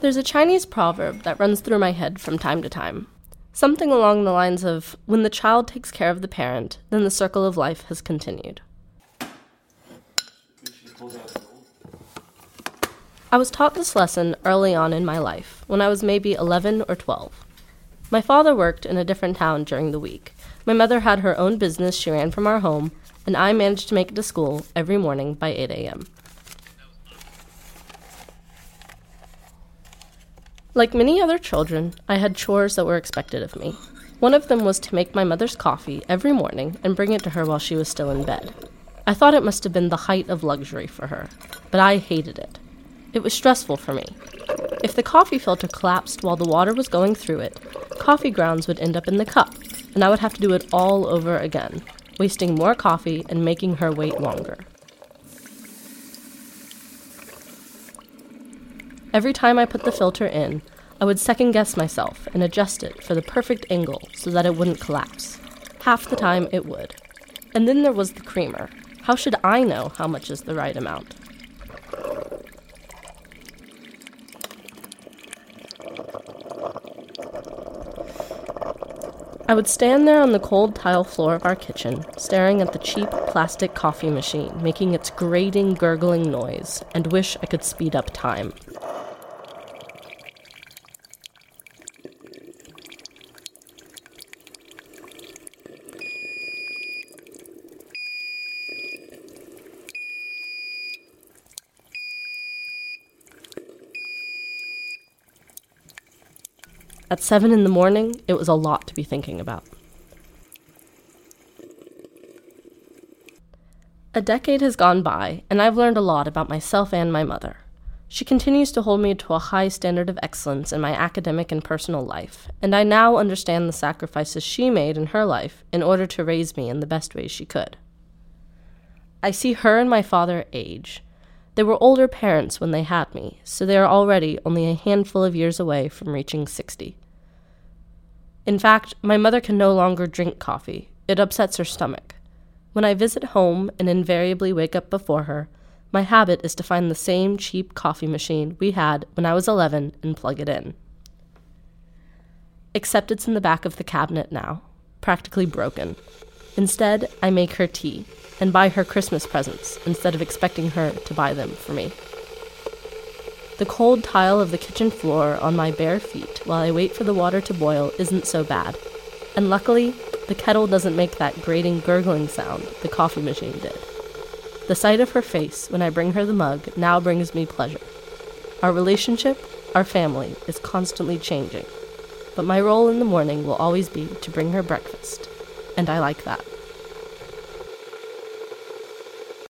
There's a Chinese proverb that runs through my head from time to time. Something along the lines of when the child takes care of the parent, then the circle of life has continued. I was taught this lesson early on in my life, when I was maybe 11 or 12. My father worked in a different town during the week. My mother had her own business she ran from our home, and I managed to make it to school every morning by 8 a.m. Like many other children, I had chores that were expected of me. One of them was to make my mother's coffee every morning and bring it to her while she was still in bed. I thought it must have been the height of luxury for her, but I hated it. It was stressful for me. If the coffee filter collapsed while the water was going through it, coffee grounds would end up in the cup, and I would have to do it all over again, wasting more coffee and making her wait longer. Every time I put the filter in, I would second guess myself and adjust it for the perfect angle so that it wouldn't collapse. Half the time it would. And then there was the creamer. How should I know how much is the right amount? I would stand there on the cold tile floor of our kitchen, staring at the cheap plastic coffee machine making its grating, gurgling noise, and wish I could speed up time. At seven in the morning, it was a lot to be thinking about. A decade has gone by, and I've learned a lot about myself and my mother. She continues to hold me to a high standard of excellence in my academic and personal life, and I now understand the sacrifices she made in her life in order to raise me in the best ways she could. I see her and my father age. They were older parents when they had me, so they are already only a handful of years away from reaching 60. In fact, my mother can no longer drink coffee, it upsets her stomach. When I visit home and invariably wake up before her, my habit is to find the same cheap coffee machine we had when I was 11 and plug it in. Except it's in the back of the cabinet now, practically broken. Instead, I make her tea and buy her Christmas presents instead of expecting her to buy them for me. The cold tile of the kitchen floor on my bare feet while I wait for the water to boil isn't so bad. And luckily, the kettle doesn't make that grating gurgling sound the coffee machine did. The sight of her face when I bring her the mug now brings me pleasure. Our relationship, our family, is constantly changing. But my role in the morning will always be to bring her breakfast, and I like that.